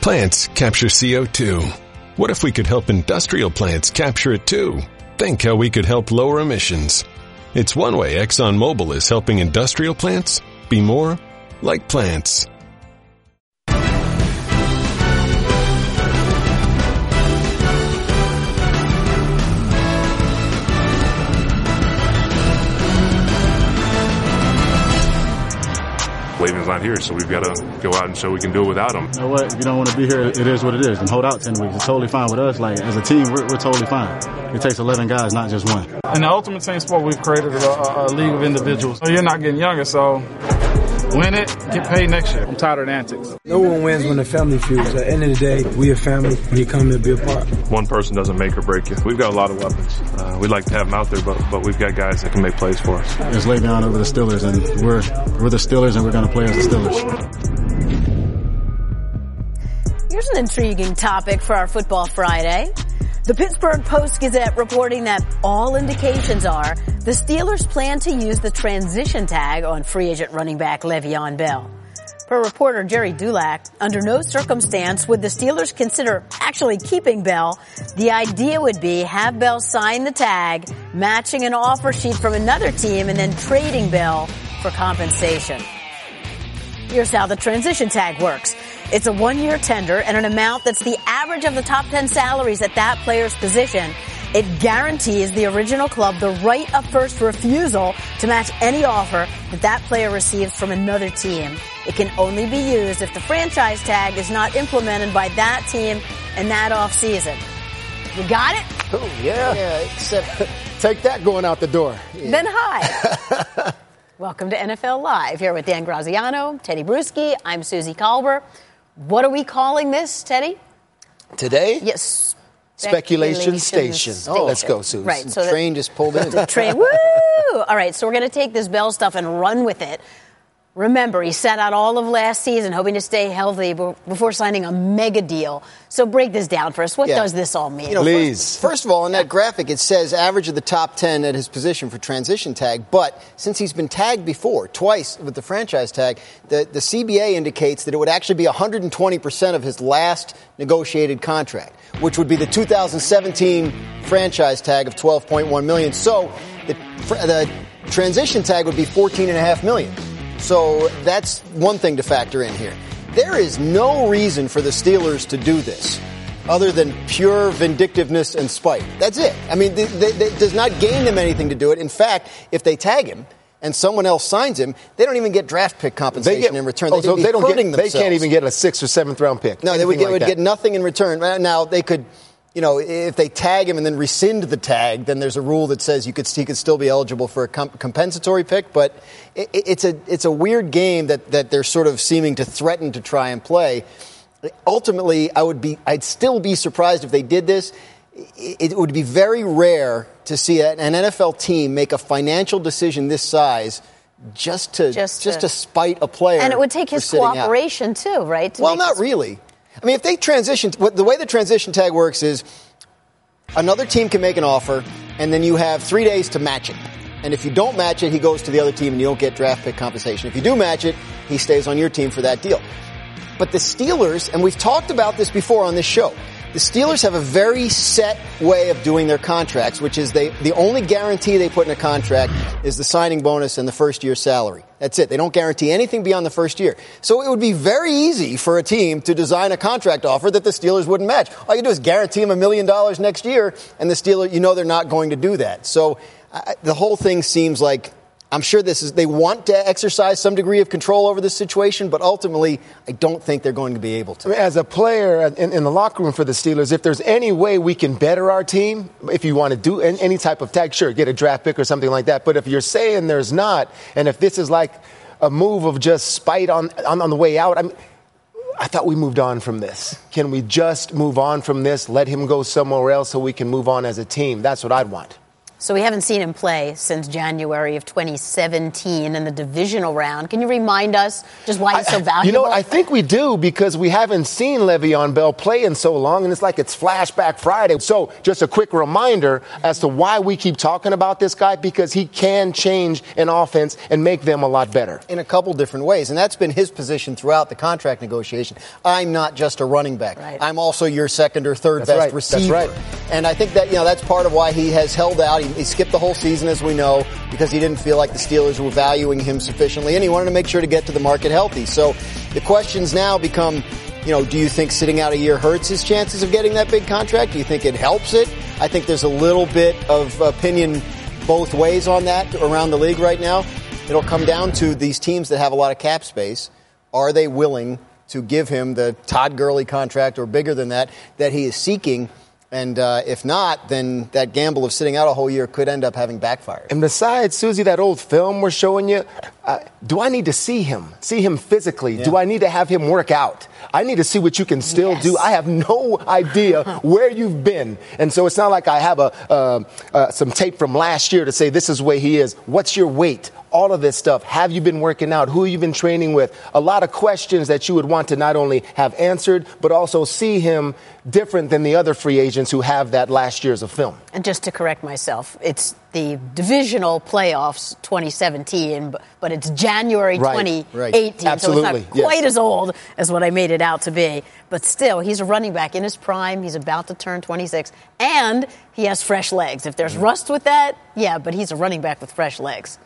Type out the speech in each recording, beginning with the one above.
Plants capture CO2. What if we could help industrial plants capture it too? Think how we could help lower emissions. It's one way ExxonMobil is helping industrial plants be more like plants. Not here, so we've got to go out and show we can do it without him. You know what? If you don't want to be here, it is what it is. And hold out 10 weeks. It's totally fine with us. Like, as a team, we're, we're totally fine. It takes 11 guys, not just one. In the ultimate team sport, we've created a, a, league of individuals. So you're not getting younger, so win it, get paid next year. I'm tired of the antics. No one wins when the family feuds. At the end of the day, we a family. We come to be a part. One person doesn't make or break you. We've got a lot of weapons. Uh, we'd like to have them out there, but but we've got guys that can make plays for us. It's laid down over the Steelers, and we're we're the Steelers, and we're going to play as the Steelers. Here's an intriguing topic for our Football Friday. The Pittsburgh Post-Gazette reporting that all indications are the Steelers plan to use the transition tag on free agent running back Le'Veon Bell. Per reporter Gerry Dulac, under no circumstance would the Steelers consider actually keeping Bell. The idea would be have Bell sign the tag, matching an offer sheet from another team, and then trading Bell for compensation. Here's how the transition tag works. It's a one-year tender and an amount that's the average of the top 10 salaries at that player's position. It guarantees the original club the right of first refusal to match any offer that that player receives from another team. It can only be used if the franchise tag is not implemented by that team in that off season. You got it? Oh, yeah. Yeah, except take that going out the door. Yeah. Then hi. Welcome to NFL Live here with Dan Graziano, Teddy Bruschi. I'm Suzy Kolber. What are we calling this, Teddy? Today? Yes. Speculation, station. station. Oh, let's go, Susan. Right. So the train just pulled in. The train. Woo! All right. So we're going to take this Bell stuff and run with it. Remember, he sat out all of last season hoping to stay healthy before signing a mega deal. So break this down for us. What yeah. does this all mean? You know, Please. First, first, of all, in that graphic, it says average of the top 10 at his position for transition tag. But since he's been tagged before, twice with the franchise tag, the, the CBA indicates that it would actually be 120% of his last negotiated contract, which would be the 2017 franchise tag of 12.1 million. So the, the transition tag would be 14.5 million. So that's one thing to factor in here. There is no reason for the Steelers to do this other than pure vindictiveness and spite. That's it. I mean, it does not gain them anything to do it. In fact, if they tag him, and someone else signs him, they don't even get draft pick compensation get, in return. Oh, they, so they don't get, themselves. They can't even get a sixth or seventh round pick. No, they would, get, like would get nothing in return. Now they could you know, if they tag him and then rescind the tag, then there's a rule that says you could he could still be eligible for a comp- compensatory pick. But it, it's a it's a weird game that that they're sort of seeming to threaten to try and play. Ultimately, I would be I'd still be surprised if they did this. It, it would be very rare to see an NFL team make a financial decision this size just to just, just to, to, spite a player. And it would take his cooperation out. too, right? well, not really. I mean, if they transition, the way the transition tag works is another team can make an offer, and then you have three days to match it. And if you don't match it, he goes to the other team and you don't get draft pick compensation. If you do match it, he stays on your team for that deal. But the Steelers, and we've talked about this before on this show, the Steelers have a very set way of doing their contracts, which is they, the only guarantee they put in a contract is the signing bonus and the first year salary. That's it. They don't guarantee anything beyond the first year. So it would be very easy for a team to design a contract offer that the Steelers wouldn't match. All you do is guarantee them a million dollars next year, and the Steelers, you know they're not going to do that. So uh, the whole thing seems like I'm sure this is, they want to exercise some degree of control over this situation, but ultimately, I don't think they're going to be able to. I mean, as a player in, in, the locker room for the Steelers, if there's any way we can better our team, if you want to do any type of tag, sure, get a draft pick or something like that. But if you're saying there's not, and if this is like a move of just spite on, on, on the way out, I mean, I thought we moved on from this. Can we just move on from this, let him go somewhere else so we can move on as a team? That's what I'd want. So we haven't seen him play since January of 2017 in the divisional round. Can you remind us just why he's so valuable? You know, I think we do because we haven't seen Le'Veon Bell play in so long, and it's like it's Flashback Friday. So, just a quick reminder as to why we keep talking about this guy because he can change an offense and make them a lot better in a couple different ways, and that's been his position throughout the contract negotiation. I'm not just a running back. Right. I'm also your second or third That's best right. receiver. That's right. And I think that you know that's part of why he has held out. He, he skipped the whole season, as we know, because he didn't feel like the Steelers were valuing him sufficiently, and he wanted to make sure to get to the market healthy. So the questions now become, you know, do you think sitting out a year hurts his chances of getting that big contract? Do you think it helps it? I think there's a little bit of opinion both ways on that around the league right now. It'll come down to these teams that have a lot of cap space. Are they willing to give him the Todd Gurley contract or bigger than that that he is seeking? And uh, if not, then that gamble of sitting out a whole year could end up having backfired. And besides, Suzy, that old film we're showing you, uh, do I need to see him? See him physically? Yeah. Do I need to have him work out? I need to see what you can still Yes. do. I have no idea where you've been. And so it's not like I have a, uh, uh, some tape from last year to say this is where he is. What's your weight? All of this stuff. Have you been working out? Who have you been training with? A lot of questions that you would want to not only have answered, but also see him different than the other free agents who have that last year's of film. And just to correct myself, it's the divisional playoffs 2017, but, but it's January Right, 2018. right. So it's Absolutely, not yes. quite as old as what I made it out to be. But still, he's a running back in his prime. He's about to turn 26. And he has fresh legs. If Mm. there's rust with that, yeah, but he's a running back with fresh legs.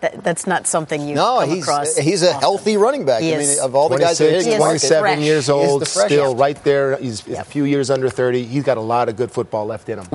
That, that's not something you No, come he's across. he's a often. healtey running back. He I mean, is. of all the guys that are 26, hitting He the is market, 27 fresh. years old, still right there. He's a few years under 30. He's got a lot of good football left in him.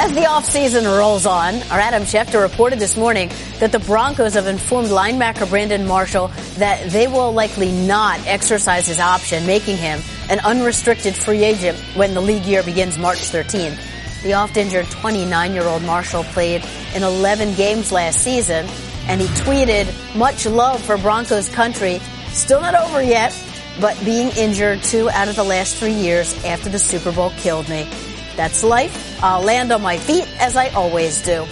As the offseason rolls on, our Adam Schefter reported this morning that the Broncos have informed linebacker Brandon Marshall that they will likely not exercise his option, making him an unrestricted free agent when the league year begins March 13th. The oft-injured 29-year-old Marshall played in 11 games last season, and he tweeted, much love for Broncos country. Still not over yet, but being injured two out of the last three years after the Super Bowl killed me. That's life. I'll land on my feet as I always do.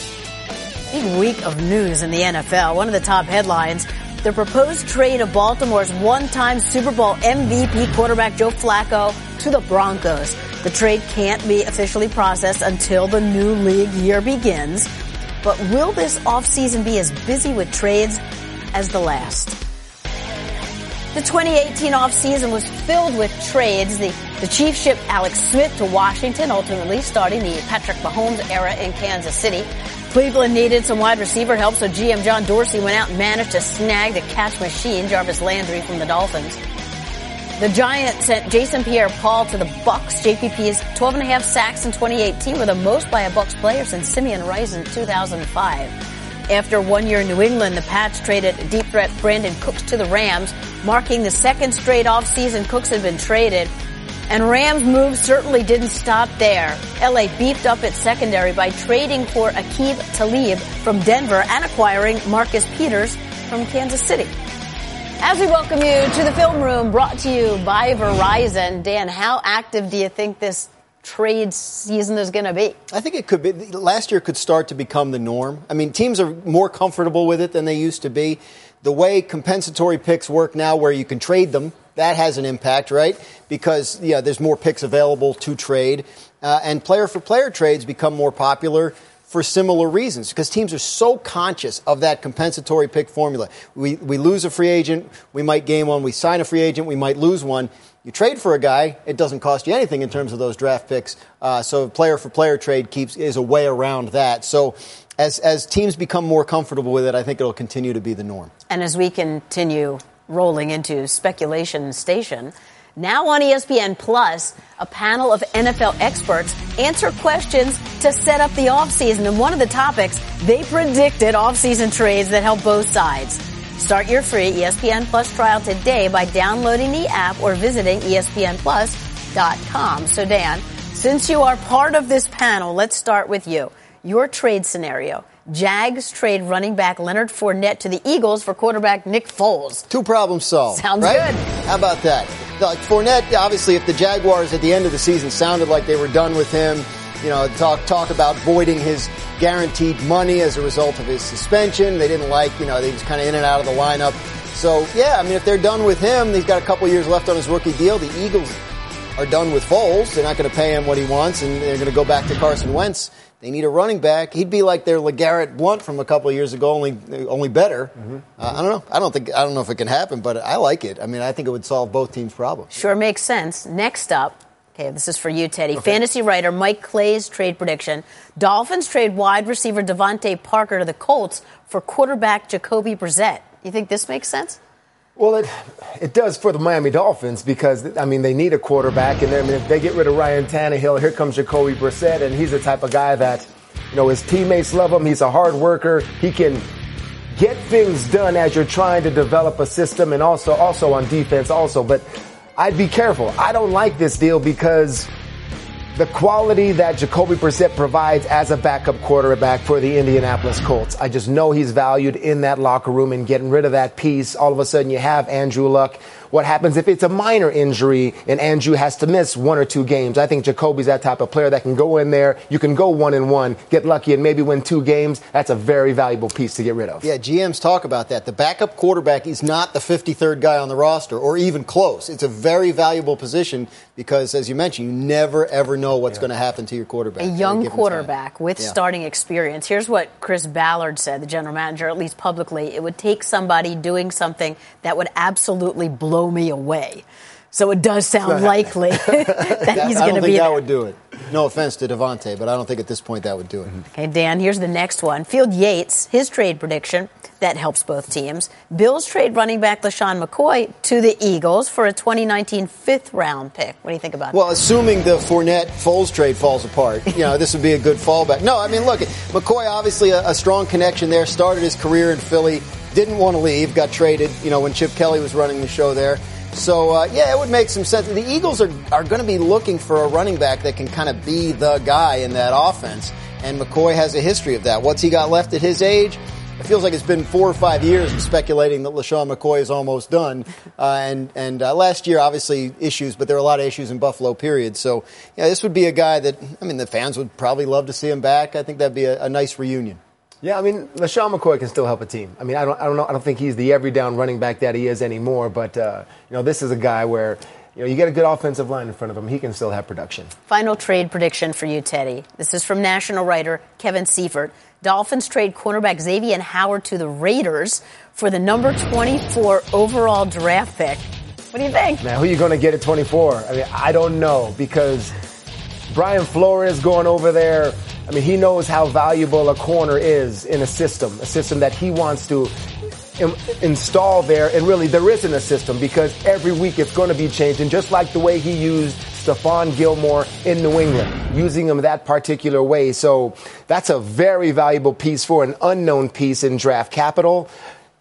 Big week of news in the NFL. One of the top headlines, the proposed trade of Baltimore's one-time Super Bowl MVP quarterback Joe Flacco to the Broncos. The trade can't be officially processed until the new league year begins. But will this offseason be as busy with trades as the last? The 2018 offseason was filled with trades. The, the Chiefs shipped Alex Smith to Washington, ultimately starting the Patrick Mahomes era in Kansas City. Cleveland needed some wide receiver help, so GM John Dorsey went out and managed to snag the catch machine, Jarvis Landry from the Dolphins. The Giants sent Jason Pierre-Paul to the Bucs. JPP's 12 and a half sacks in 2018 were the most by a Bucs player since Simeon Rice in 2005. After one year in New England, the Pats traded deep threat Brandin Cooks to the Rams, marking the second straight offseason Cooks had been traded. And Rams' move certainly didn't stop there. LA beefed up its secondary by trading for Aqib Talib from Denver and acquiring Marcus Peters from Kansas City. As we welcome you to the film room brought to you by Verizon, Dan, how active do you think this trade season is going to be? I think it could be. Last year could start to become the norm. I mean, teams are more comfortable with it than they used to be. The way compensatory picks work now, where you can trade them, that has an impact, right? Because yeah, there's more picks available to trade, uh, and player for player trades become more popular for similar reasons because teams are so conscious of that compensatory pick formula. We, we lose a free agent, we might gain one. We sign a free agent, we might lose one. You trade for a guy, it doesn't cost you anything in terms of those draft picks. Uh, so player for player trade keeps is a way around that. So as as teams become more comfortable with it, I think it'll continue to be the norm. And as we continue rolling into speculation station, now on ESPN Plus, a panel of NFL experts answer questions to set up the offseason. And one of the topics, they predicted offseason trades that help both sides. Start your free ESPN Plus trial today by downloading the app or visiting ESPNplus.com. So Dan, since you are part of this panel, let's start with you. Your trade scenario. Jags trade running back Leonard Fournette to the Eagles for quarterback Nick Foles. Two problems solved. Sounds right? good. How about that? Like Fournette, obviously, if the Jaguars at the end of the season sounded like they were done with him, you know, talk talk about voiding his guaranteed money as a result of his suspension. They didn't like, you know, they was kind of in and out of the lineup. So yeah, I mean, if they're done with him, he's got a couple years left on his rookie deal. The Eagles are done with Foles. They're not going to pay him what he wants, and they're going to go back to Carson Wentz. They need a running back. He'd be like their LeGarrette Blunt from a couple of years ago, only only better. Mm-hmm. Uh, I don't know. I don't think I don't know if it can happen, but I like it. I mean, I think it would solve both teams' problems. Sure makes sense. Next up, okay, this is for you, Teddy. Okay. Fantasy writer Mike Clay's trade prediction: Dolphins trade wide receiver DeVante Parker to the Colts for quarterback Jacoby Brissett. You think this makes sense? Well, it it does for the Miami Dolphins because I mean they need a quarterback, and I mean if they get rid of Ryan Tannehill, here comes Jacoby Brissett, and he's the type of guy that you know his teammates love him. He's a hard worker. He can get things done as you're trying to develop a system, and also also on defense also. But I'd be careful. I don't like this deal because the quality that Jacoby Brissett provides as a backup quarterback for the Indianapolis Colts. I just know he's valued in that locker room and getting rid of that piece. All of a sudden you have Andrew Luck what happens if it's a minor injury and Andrew has to miss one or two games? I think Jacoby's that type of player that can go in there. You can go one and one, get lucky, and maybe win two games. That's a very valuable piece to get rid of. Yeah, GMs talk about that. The backup quarterback is not the 53rd guy on the roster or even close. It's a very valuable position because, as you mentioned, you never ever know what's yeah. going to happen to your quarterback. A young quarterback time. with yeah. starting experience. Here's what Chris Ballard said, the general manager, at least publicly. It would take somebody doing something that would absolutely blow blow me away. So it does sound likely that he's going to be. I think that would do it. No offense to DeVante, but I don't think at this point that would do it. Mm-hmm. Okay, Dan. Here's the next one. Field Yates, his trade prediction that helps both teams. Bills trade running back LeSean McCoy to the Eagles for a 2019 fifth round pick. What do you think about well, that? Well, assuming the Fournette Foles trade falls apart, you know, this would be a good fallback. No, I mean, look, McCoy obviously a, a strong connection there. Started his career in Philly didn't want to leave, got traded, you know, when Chip Kelly was running the show there. So, uh, yeah, it would make some sense. The Eagles are, are going to be looking for a running back that can kind of be the guy in that offense. And McCoy has a history of that. What's he got left at his age? It feels like it's been four or five years of speculating that LeSean McCoy is almost done. Uh, and and uh, last year, obviously, issues, but there were a lot of issues in Buffalo, period. So, yeah, this would be a guy that, I mean, the fans would probably love to see him back. I think that'd be a, a nice reunion. Yeah, I mean, LeSean McCoy can still help a team. I mean, I don't, I don't know, I don't think he's the every down running back that he is anymore. But uh, you know, this is a guy where you know you get a good offensive line in front of him, he can still have production. Final trade prediction for you, Teddy. This is from national writer Kevin Seifert. Dolphins trade cornerback Xavier Howard to the Raiders for the number 24 overall draft pick. What do you think? Now, who are you going to get at 24? I mean, I don't know because Brian Flores going over there I mean, he knows how valuable a corner is in a system, a system that he wants to install there. And really, there isn't a system because every week it's going to be changing, just like the way he used Stephon Gilmore in New England, using him that particular way. So that's a very valuable piece for an unknown piece in draft capital.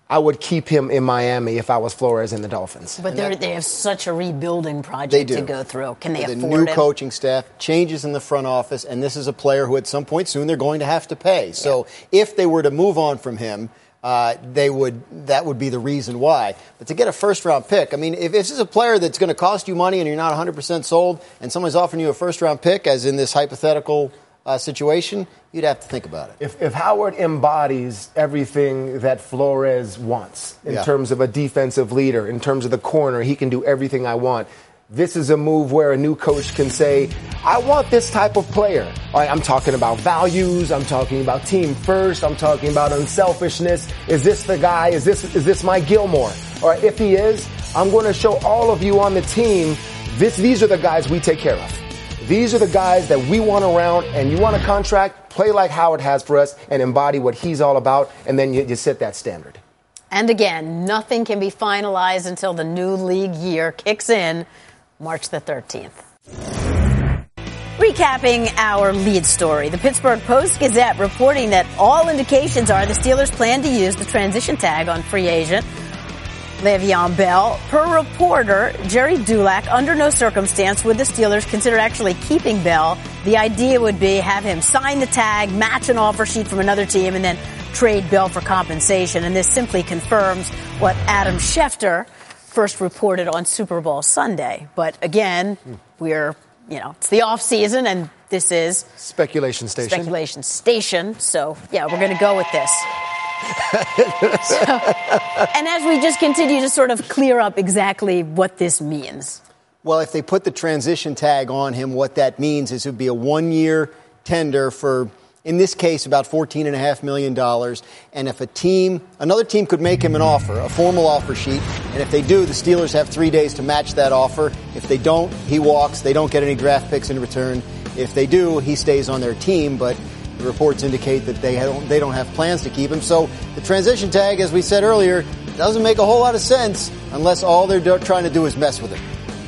I would keep him in Miami if I was Flores and the Dolphins. But they have such a rebuilding project to go through. Can they the afford new him? coaching staff, changes in the front office, and this is a player who at some point soon they're going to have to pay. So yeah. if they were to move on from him, uh, they would that would be the reason why. But to get a first round pick, I mean, if, if this is a player that's going to cost you money and you're not 100% sold, and someone's offering you a first round pick, as in this hypothetical uh, situation, you'd have to think about it. If, if Howard embodies everything that Flores wants in yeah. terms of a defensive leader, in terms of the corner, he can do everything I want. This is a move where a new coach can say, I want this type of player. I'm talking about values. I'm talking about team first. I'm talking about unselfishness. Is this the guy? Is this, is this my Gilmore? Or if he is, I'm going to show all of you on the team, this, these are the guys we take care of. These are the guys that we want around, and you want a contract, play like Howard has for us and embody what he's all about, and then you, you set that standard. And again, nothing can be finalized until the new league year kicks in March the 13th. Recapping our lead story, the Pittsburgh Post Gazette reporting that all indications are the Steelers plan to use the transition tag on free agent Le'Veon Bell. Per reporter Gerry Dulac, under no circumstance would the Steelers consider actually keeping Bell. The idea would be have him sign the tag, match an offer sheet from another team, and then trade Bell for compensation. And this simply confirms what Adam Schefter first reported on Super Bowl Sunday. But again, we're, you know, it's the off season and this is Speculation station. speculation station. So yeah, we're going to go with this. So- and as we just continue to sort of clear up exactly what this means. Well, if they put the transition tag on him, what that means is it would be a one year tender for, in this case, about $14.5 million. And if a team, another team could make him an offer, a formal offer sheet. And if they do, the Steelers have three days to match that offer. If they don't, he walks. They don't get any draft picks in return. If they do, he stays on their team. But the reports indicate that they don't, they don't have plans to keep him. So the transition tag, as we said earlier, doesn't make a whole lot of sense unless all they're do- trying to do is mess with him.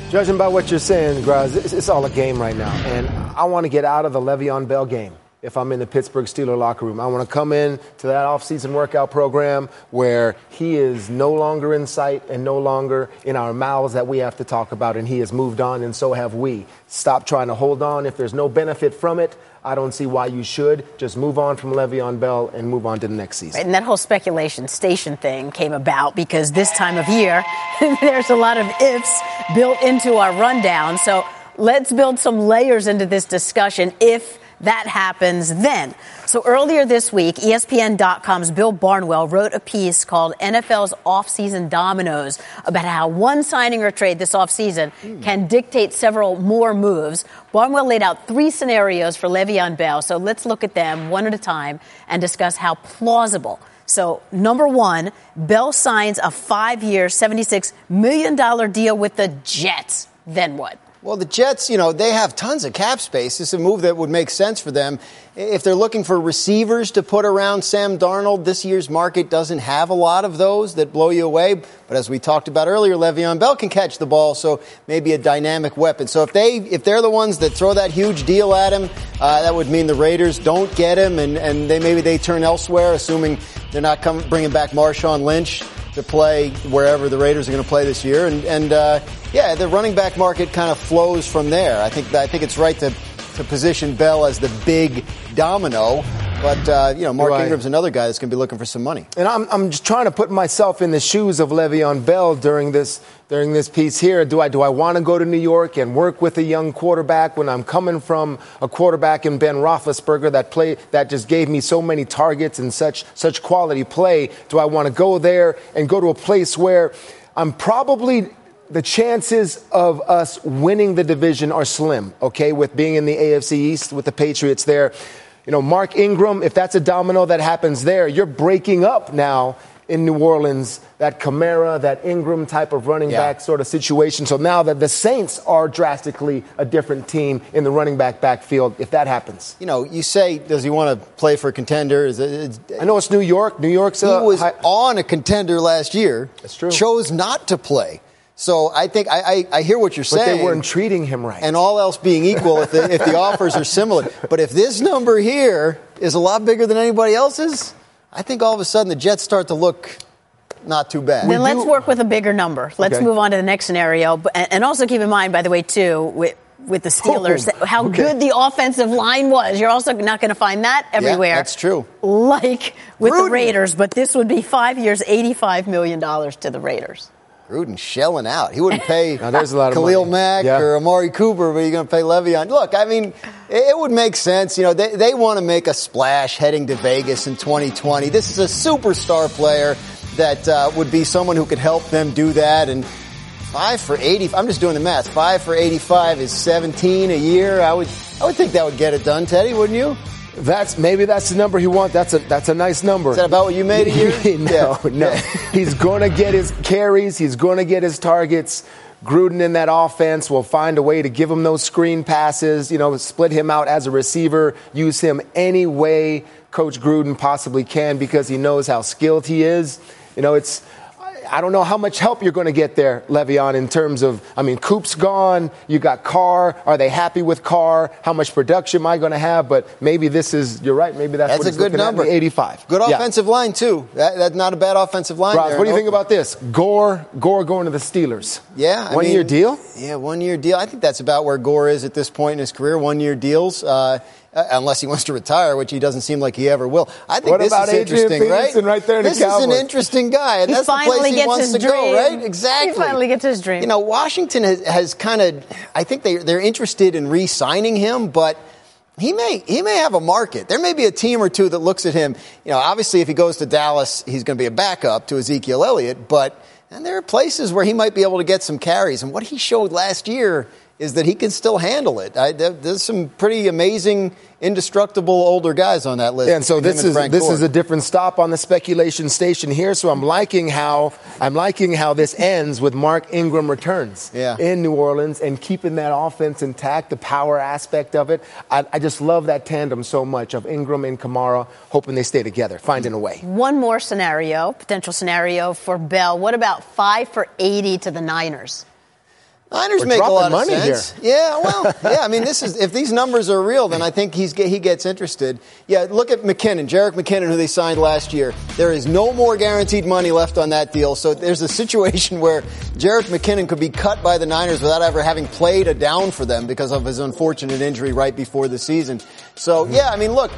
Judging by what you're saying, Graz, it's, it's all a game right now. And I want to get out of the Le'Veon Bell game if I'm in the Pittsburgh Steelers locker room. I want to come in to that offseason workout program where he is no longer in sight and no longer in our mouths that we have to talk about, and he has moved on, and so have we. Stop trying to hold on. If there's no benefit from it, I don't see why you should. Just move on from Le'Veon Bell and move on to the next season. And that whole speculation station thing came about because this time of year, there's a lot of ifs built into our rundown. So let's build some layers into this discussion if that happens then. So earlier this week, ESPN.com's Bill Barnwell wrote a piece called NFL's Offseason Dominoes about how one signing or trade this offseason can dictate several more moves. Barnwell laid out three scenarios for Le'Veon Bell. So let's look at them one at a time and discuss how plausible so, number one, Bell signs a five year, $76 million deal with the Jets. Then what? Well, the Jets, you know, they have tons of cap space. It's a move that would make sense for them. If they're looking for receivers to put around Sam Darnold, this year's market doesn't have a lot of those that blow you away. But as we talked about earlier, Le'Veon Bell can catch the ball, so maybe a dynamic weapon. So if they if they're the ones that throw that huge deal at him, uh, that would mean the Raiders don't get him, and and they maybe they turn elsewhere, assuming they're not coming bringing back Marshawn Lynch to play wherever the Raiders are going to play this year. And, and uh, yeah, the running back market kind of flows from there. I think I think it's right to to position Bell as the big domino. But uh, you know, Mark Right. Ingram's another guy that's going to be looking for some money. And I'm, I'm just trying to put myself in the shoes of Le'Veon Bell during this during this piece here. Do I do I want to go to New York and work with a young quarterback when I'm coming from a quarterback in Ben Roethlisberger that play that just gave me so many targets and such such quality play? Do I want to go there and go to a place where I'm probably the chances of us winning the division are slim, okay, with being in the AFC East with the Patriots there. You know, Mark Ingram, if that's a domino that happens there, you're breaking up now in New Orleans that Kamara, that Ingram type of running Yeah. back sort of situation. So now that the Saints are drastically a different team in the running back backfield, if that happens. You know, you say, does he want to play for a contender? Is it, it's, I know it's New York. New York's he was high- on a contender last year. That's true. Chose not to play. So I think I, I, I hear what you're but saying. they weren't treating him right. and all else being equal, if the, if the offers are similar. But if this number here is a lot bigger than anybody else's, I think all of a sudden the Jets start to look not too bad. Then let's work with a bigger number. Let's Okay. move on to the next scenario. But- And and also keep in mind, by the way, too, with, with the Steelers, Oh, how okay. good the offensive line was. You're also not going to find that everywhere. that's true. Like with Gruden. the Raiders, but this would be five years, $85 million to the Raiders. Gruden shelling out. He wouldn't pay there's a lot of Khalil money. Mack Yeah. or Amari Cooper, but you're going to pay Le'Veon. Look, I mean, it, it would make sense. You know, they, they want to make a splash heading to Vegas in 2020. This is a superstar player that uh, would be someone who could help them do that. And five for 80, I'm just doing the math. Five for 85 is 17 a year. I would, I would think that would get it done, Teddy, wouldn't you? That's maybe that's the number he wants. That's a that's a nice number. Is that about what you made a year? no, Yeah. no. he's going to get his carries. He's going to get his targets. Gruden in that offense will find a way to give him those screen passes. You know, split him out as a receiver. Use him any way Coach Gruden possibly can because he knows how skilled he is. You know, it's. I don't know how much help you're going to get there, Le'Veon, in terms of, I mean, Coop's gone. You got Carr. Are they happy with Carr? How much production am I going to have? But maybe this is, you're right. Maybe that's, That's what a good number. 85. Good Yeah. offensive line, too. That, that's not a bad offensive line. Ross, what do you think about this? Gore, Gore going to the Steelers. Yeah, I one mean, year deal. Yeah, one year deal. I think that's about where Gore is at this point in his career. One year deals, uh, uh, unless he wants to retire, which he doesn't seem like he ever will. I think What this about is Adrian interesting, right? Peterson right there in the this is an interesting guy, and He that's the place he gets wants his to go, right? Exactly. He finally gets his dream. You know, Washington has, has kind of. I think they they're interested in re-signing him, but. he may he may have a market. There may be a team or two that looks at him. You know, obviously, if he goes to Dallas, he's going to be a backup to Ezekiel Elliott. But and there are places where he might be able to get some carries. And what he showed last year is that he can still handle it. I, there's some pretty amazing, indestructible older guys on that list. Yeah, and so this and is Frank this Gore. is a different stop on the speculation station here. So I'm liking how I'm liking how this ends with Mark Ingram returns Yeah. in New Orleans and keeping that offense intact, the power aspect of it. I, I just love that tandem so much of Ingram and Kamara, hoping they stay together, finding a way. One more scenario, potential scenario for Bell. What about five for 80 to the Niners? Niners We're make a lot of money sense. Yeah, well, yeah. I mean, this is if these numbers are real, then I think he's he gets interested. Yeah, look at McKinnon, Jerick McKinnon, who they signed last year. There is no more guaranteed money left on that deal. So there's a situation where Jerick McKinnon could be cut by the Niners without ever having played a down for them because of his unfortunate injury right before the season. So yeah, I mean, look.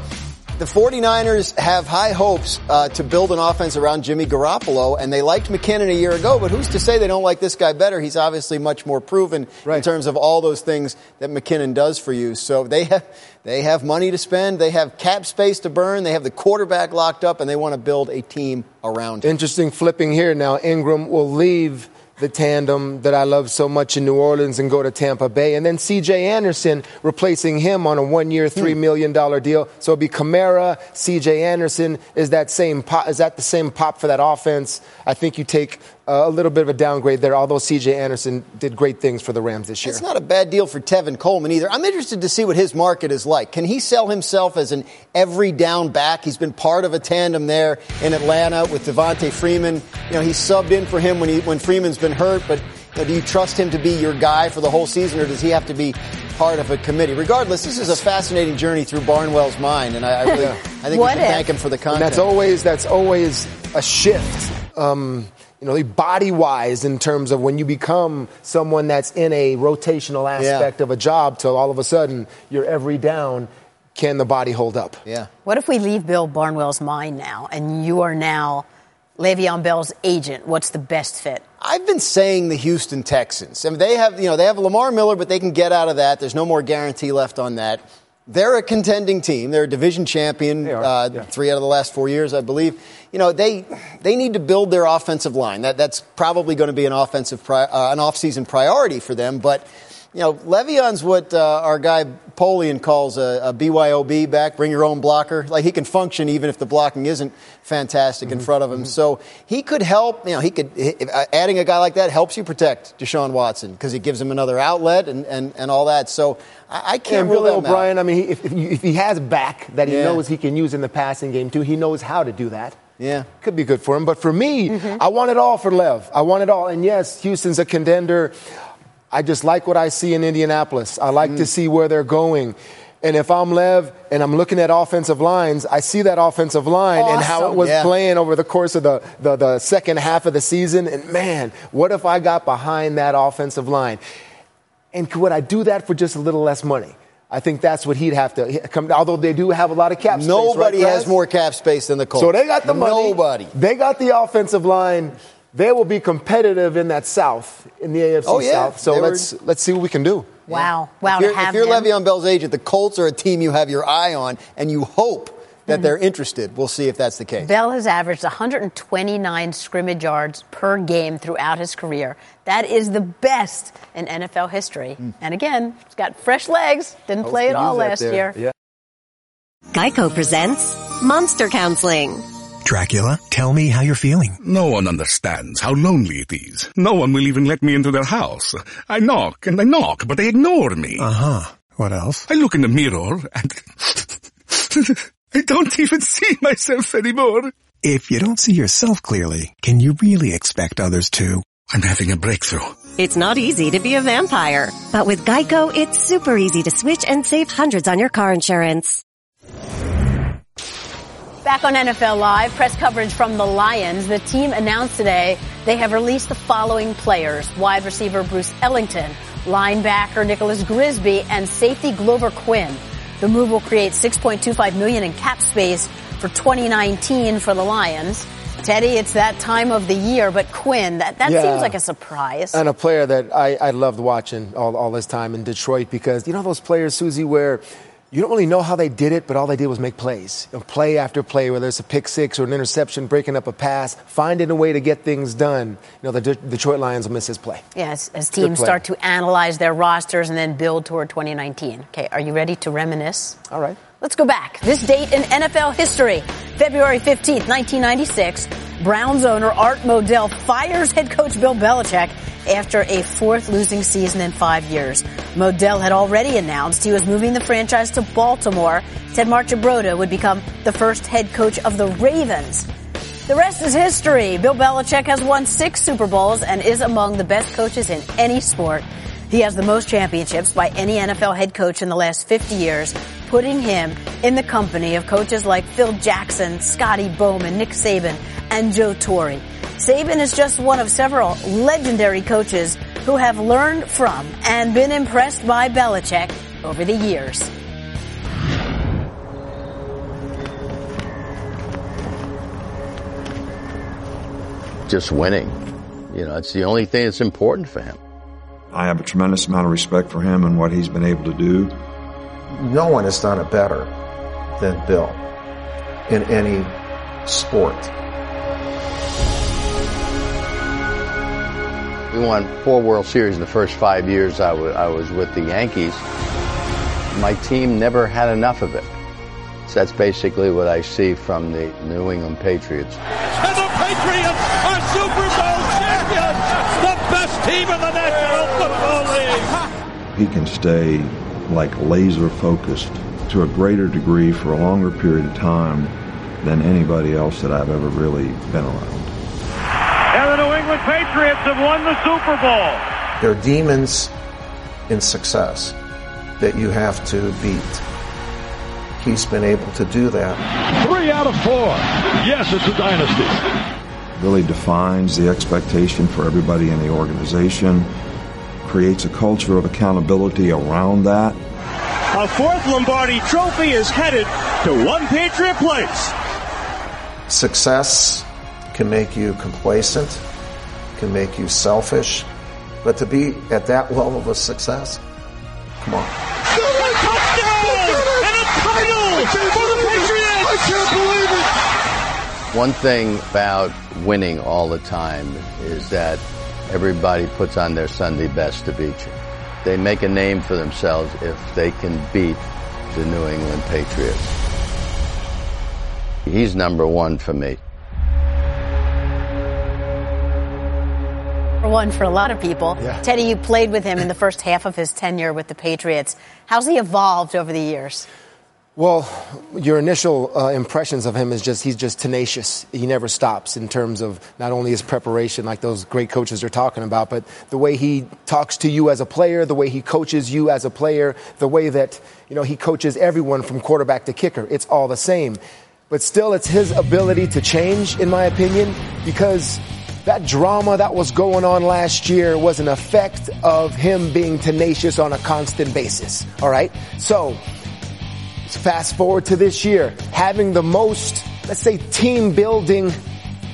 The 49ers have high hopes uh, to build an offense around Jimmy Garoppolo, and they liked McKinnon a year ago, but who's to say they don't like this guy better? He's obviously much more proven in terms of all those things that McKinnon does for you. So they have, they have money to spend, they have cap space to burn, they have the quarterback locked up, and they want to build a team around him. Interesting flipping here now. Ingram will leave the tandem that I love so much in New Orleans and go to Tampa Bay. And then CJ Anderson replacing him on a one year, hmm. $3 million deal. So it'll be Kamara, CJ Anderson. Is that same pop, is that the same pop for that offense? I think you take uh, a little bit of a downgrade there, although CJ Anderson did great things for the Rams this year. It's not a bad deal for Tevin Coleman either. I'm interested to see what his market is like. Can he sell himself as an every down back? He's been part of a tandem there in Atlanta with Devonta Freeman. You know, he subbed in for him when he when Freeman's been hurt, but you know, do you trust him to be your guy for the whole season or does he have to be part of a committee? Regardless, this is a fascinating journey through Barnwell's mind and I, I really I think What we can if- thank him for the And content. that's always that's always a shift. Um, you know, body wise in terms of when you become someone that's in a rotational aspect of a job till all of a sudden you're every down. Can the body hold up? yeah. What if we leave Bill Barnwell's mind now and you are now Le'Veon Bell's agent? What's the best fit? I've been saying the Houston Texans. I mean, they have, you know, they have Lamar Miller, but they can get out of that. There's no more guarantee left on that. They're a contending team. They're a division champion, They uh, yeah. three out of the last four years, I believe. You know, they they need to build their offensive line. That that's probably going to be an offensive pri- uh, an offseason priority for them. But you know, Le'Veon's what uh, our guy Polian calls a, a BYOB back, bring your own blocker. Like he can function even if the blocking isn't fantastic in front of him. So he could help. You know, he could uh, adding a guy like that helps you protect Deshaun Watson because it gives him another outlet and, and, and all that. So I, I can't And rule Billy them out. O'Brien, I mean, if, if, he has back that he Yeah. knows he can use in the passing game too, he knows how to do that. Yeah. Could be good for him. But for me, I want it all for Lev. I want it all. And yes, Houston's a contender. I just like what I see in Indianapolis. I like to mm. see where they're going. And if I'm Lev and I'm looking at offensive lines, I see that offensive line and how it was Yeah. playing over the course of the, the, the second half of the season. And man, what if I got behind that offensive line? And could I do that for just a little less money? I think that's what he'd have to come. Although they do have a lot of cap space. Nobody right, has more cap space than the Colts. So they got the money. Nobody. They got the offensive line. They will be competitive in that South, in the AFC Oh, yeah. South. So They let's let's see what we can do. Wow. Wow. If you're, to have if you're him. Le'Veon Bell's agent, the Colts are a team you have your eye on, and you hope that Mm-hmm. they're interested. We'll see if that's the case. Bell has averaged 129 scrimmage yards per game throughout his career. That is the best in NFL history. And again, he's got fresh legs. Didn't play at all last there. year. Yeah. Geico presents Monster Counseling. Dracula, tell me how you're feeling. No one understands how lonely it is. No one will even let me into their house. I knock and I knock, but they ignore me. Uh huh. What else? I look in the mirror and I don't even see myself anymore. If you don't see yourself clearly, can you really expect others to? I'm having a breakthrough. It's not easy to be a vampire, but with Geico, it's super easy to switch and save hundreds on your car insurance. Back on NFL Live, press coverage from the Lions. The team announced today they have released the following players. Wide receiver Bruce Ellington, linebacker Nicholas Grigsby, and safety Glover Quin. The move will create 6.25 million in cap space for 2019 for the Lions. Teddy, it's that time of the year, but Quinn, that, that Yeah. seems like a surprise. And a player that I, I loved watching all, all this time in Detroit because, you know, those players, Suzy, where you don't really know how they did it, but all they did was make plays. You know, play after play, whether it's a pick six or an interception, breaking up a pass, finding a way to get things done. You know, the De- Detroit Lions will miss his play. Yes, as teams start to analyze their rosters and then build toward 2019. Okay, are you ready to reminisce? All right. Let's go back. This date in NFL history, February 15th, 1996. Browns owner Art Modell fires head coach Bill Belichick after a fourth losing season in five years. Modell had already announced he was moving the franchise to Baltimore. Ted Marchibroda would become the first head coach of the Ravens. The rest is history. Bill Belichick has won six Super Bowls and is among the best coaches in any sport. He has the most championships by any NFL head coach in the last 50 years, putting him in the company of coaches like Phil Jackson, Scotty Bowman, Nick Saban, and Joe Torre. Saban is just one of several legendary coaches who have learned from and been impressed by Belichick over the years. Just winning. You know, it's the only thing that's important for him. I have a tremendous amount of respect for him and what he's been able to do. No one has done it better than Bill in any sport. We won four World Series in the first five years I was, with the Yankees. My team never had enough of it. So that's basically what I see from the New England Patriots. And the Patriots are Super Bowl champions! The best team in the National Football League! He can stay like laser focused to a greater degree for a longer period of time than anybody else that I've ever really been around. And the New England Patriots have won the Super Bowl. There are demons in success that you have to beat. He's been able to do that. Three out of four. Yes, it's a dynasty. Really defines the expectation for everybody in the organization, creates a culture of accountability around that. A fourth Lombardi trophy is headed to one Patriot place. Success can make you complacent, can make you selfish, but to be at that level of success, come on. One thing about winning all the time is that everybody puts on their Sunday best to beat you. They make a name for themselves if they can beat the New England Patriots. He's number one for me. For one, for a lot of people. Yeah. Teddy, you played with him in the first half of his tenure with the Patriots. How's he evolved over the years? Well, your initial uh, impressions of him is just he's just tenacious. He never stops in terms of not only his preparation, like those great coaches are talking about, but the way he talks to you as a player, the way he coaches you as a player, the way that you know he coaches everyone from quarterback to kicker. It's all the same. But still, it's his ability to change, in my opinion, because that drama that was going on last year was an effect of him being tenacious on a constant basis. All right? So, fast forward to this year, having the most, let's say, team building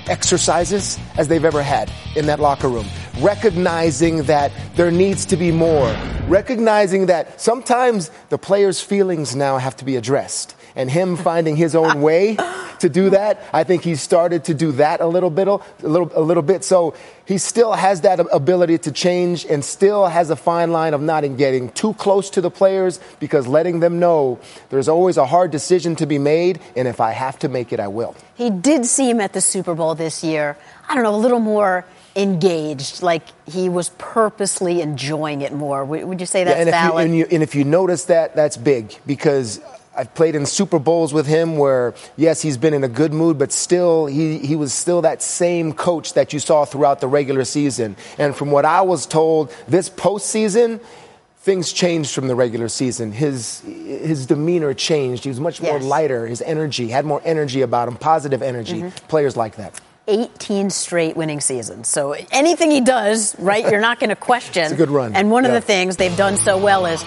exercises as they've ever had in that locker room. Recognizing that there needs to be more. Recognizing that sometimes the players' feelings now have to be addressed. And him finding his own way to do that, I think he started to do that a little bit, a little, a little bit. So he still has that ability to change and still has a fine line of not getting too close to the players because letting them know there's always a hard decision to be made. And if I have to make it, I will. He did seem at the Super Bowl this year, I don't know, a little more engaged, like he was purposely enjoying it more. Would, you say that's yeah, and valid? If you, and, you, and if you notice that, that's big because I've played in Super Bowls with him where, yes, he's been in a good mood, but still, he, he was still that same coach that you saw throughout the regular season. And from what I was told, this postseason, things changed from the regular season. His, his demeanor changed. He was much more Yes. lighter. His energy, had more energy about him, positive energy. Mm-hmm. Players like that. 18 straight winning seasons. So anything he does, right, you're not going to question. It's a good run. And one Yeah. of the things they've done so well is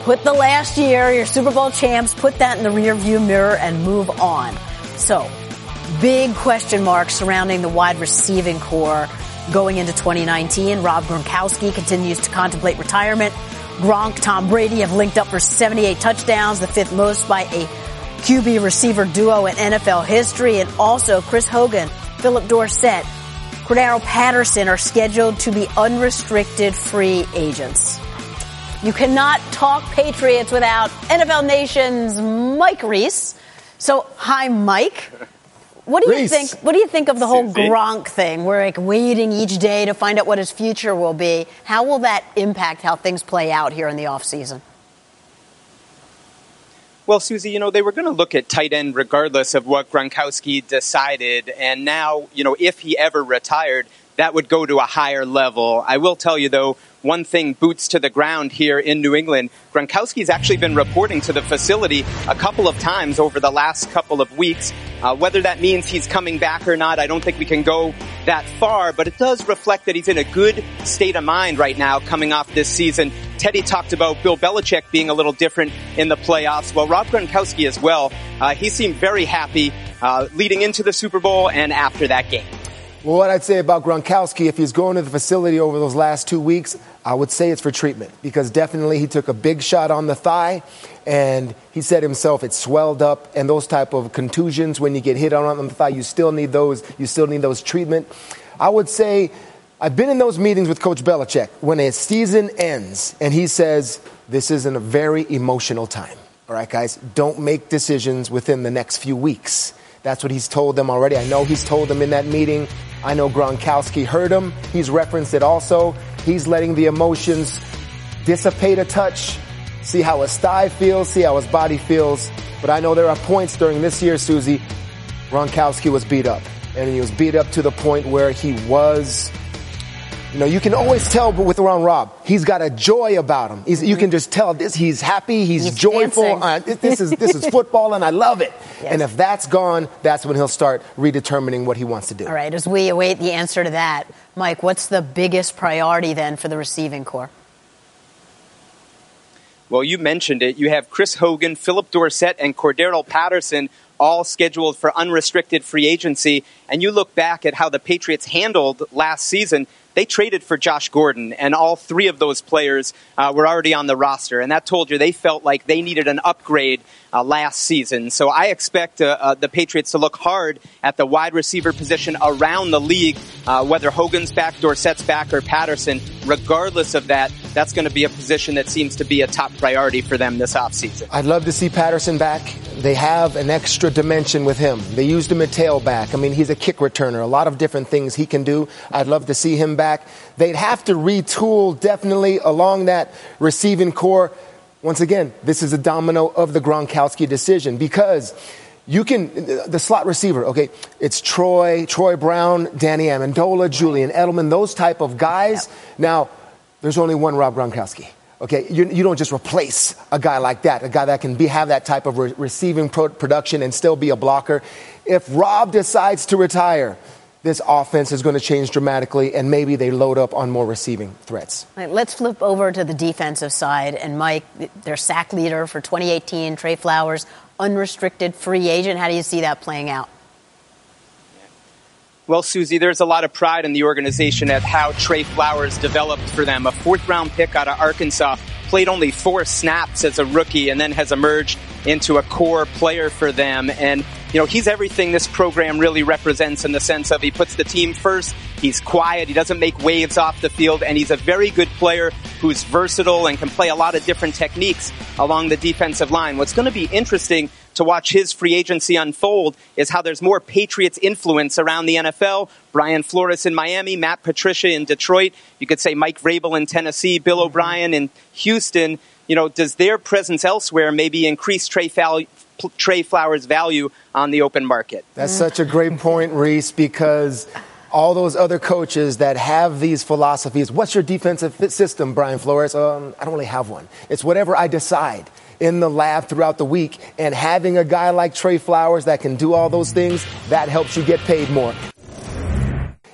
put the last year, your Super Bowl champs, put that in the rearview mirror and move on. So big question marks surrounding the wide receiving corps going into 2019. Rob Gronkowski continues to contemplate retirement. Gronk, Tom Brady have linked up for 78 touchdowns, the fifth most by a QB receiver duo in NFL history. And also Chris Hogan, Phillip Dorsett, Cordarrelle Patterson are scheduled to be unrestricted free agents. You cannot talk Patriots without NFL Nation's Mike Reiss. So, hi, Mike. What do you Reese. think? What do you think of the whole Suzy. Gronk thing? We're like waiting each day to find out what his future will be. How will that impact how things play out here in the offseason? Well, Suzy, you know, they were going to look at tight end regardless of what Gronkowski decided. And now, you know, if he ever retired, that would go to a higher level. I will tell you, though, one thing boots to the ground here in New England. Gronkowski's actually been reporting to the facility a couple of times over the last couple of weeks. Uh, whether that means he's coming back or not, I don't think we can go that far, but it does reflect that he's in a good state of mind right now coming off this season. Tedy talked about Bill Belichick being a little different in the playoffs. Well, Rob Gronkowski as well. Uh, he seemed very happy uh, leading into the Super Bowl and after that game. Well, what I'd say about Gronkowski, if he's going to the facility over those last two weeks, I would say it's for treatment because definitely he took a big shot on the thigh, and he said himself it swelled up, and those type of contusions when you get hit on, the thigh, you still need those. You still need those treatment. I would say I've been in those meetings with Coach Belichick when a season ends, and he says this is in a very emotional time. All right, guys, don't make decisions within the next few weeks. That's what he's told them already. I know he's told them in that meeting. I know Gronkowski heard him. He's referenced it also. He's letting the emotions dissipate a touch, see how his thigh feels, see how his body feels. But I know there are points during this year, Suzy, Gronkowski was beat up. And he was beat up to the point where he was you know, you can always tell with around Rob, he's got a joy about him. He's, you can just tell this. He's happy. He's, He's joyful. Uh, this, this is this is football, and I love it. And if that's gone, that's when he'll start redetermining what he wants to do. All right, as we await the answer to that, Mike, what's the biggest priority then for the receiving corps? Well, you mentioned it. You have Chris Hogan, Phillip Dorsett, and Cordarrelle Patterson all scheduled for unrestricted free agency. And you look back at how the Patriots handled last season. They traded for Josh Gordon, and all three of those players uh, were already on the roster. And that told you they felt like they needed an upgrade uh, last season. So I expect uh, uh, the Patriots to look hard at the wide receiver position around the league, uh, whether Hogan's back, Dorsett's back, or Patterson. Regardless of that, that's going to be a position that seems to be a top priority for them this offseason. I'd love to see Patterson back. They have an extra dimension with him. They used him at tailback. I mean, he's a kick returner. A lot of different things he can do. I'd love to see him back. They'd have to retool definitely along that receiving corps. Once again, this is a domino of the Gronkowski decision because you can the slot receiver okay it's troy troy brown danny amendola julian edelman those type of guys. Now there's only one rob gronkowski okay? You, you don't just replace a guy like that a guy that can be have that type of re- receiving pro- production and still be a blocker. If rob decides to retire this offense is going to change dramatically and maybe they load up on more receiving threats All right, let's flip over to the defensive side. And Mike, their sack leader for 2018, Trey Flowers, unrestricted free agent. How do you see that playing out? Well, Suzy, there's a lot of pride in the organization at how Trey Flowers developed for them. A fourth round pick out of Arkansas, played only four snaps as a rookie, and then has emerged into a core player for them. And, you know, he's everything this program really represents in the sense of he puts the team first. He's quiet. He doesn't make waves off the field. And he's a very good player who's versatile and can play a lot of different techniques along the defensive line. What's going to be interesting to watch his free agency unfold is how there's more Patriots influence around the NFL. Brian Flores in Miami, Matt Patricia in Detroit. You could say Mike Vrabel in Tennessee, Bill O'Brien in Houston. You know, does their presence elsewhere maybe increase Trey, Trey Flowers' value on the open market? That's such a great point, Reiss, because all those other coaches that have these philosophies. What's your defensive fit system, Brian Flores? Um, I don't really have one. It's whatever I decide in the lab throughout the week. And having a guy like Trey Flowers that can do all those things, that helps you get paid more.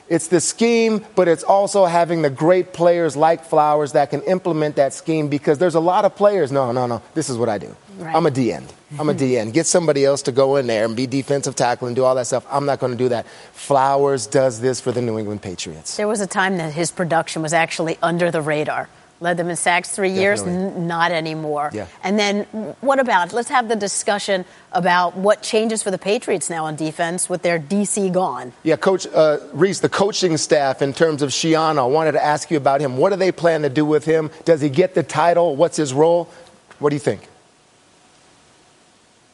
It's the scheme, but it's also having the great players like Flowers that can implement that scheme because there's a lot of players. No, no, no. This is what I do. Right. I'm a D end. I'm a D end. Get somebody else to go in there and be defensive tackle and do all that stuff. I'm not going to do that. Flowers does this for the New England Patriots. There was a time that his production was actually under the radar. led them in sacks three years, N- not anymore. Yeah. And then what about, let's have the discussion about what changes for the Patriots now on defense with their DC gone. Yeah, Coach uh, Reiss, the coaching staff in terms of Schiano, I wanted to ask you about him. What do they plan to do with him? Does he get the title? What's his role? What do you think?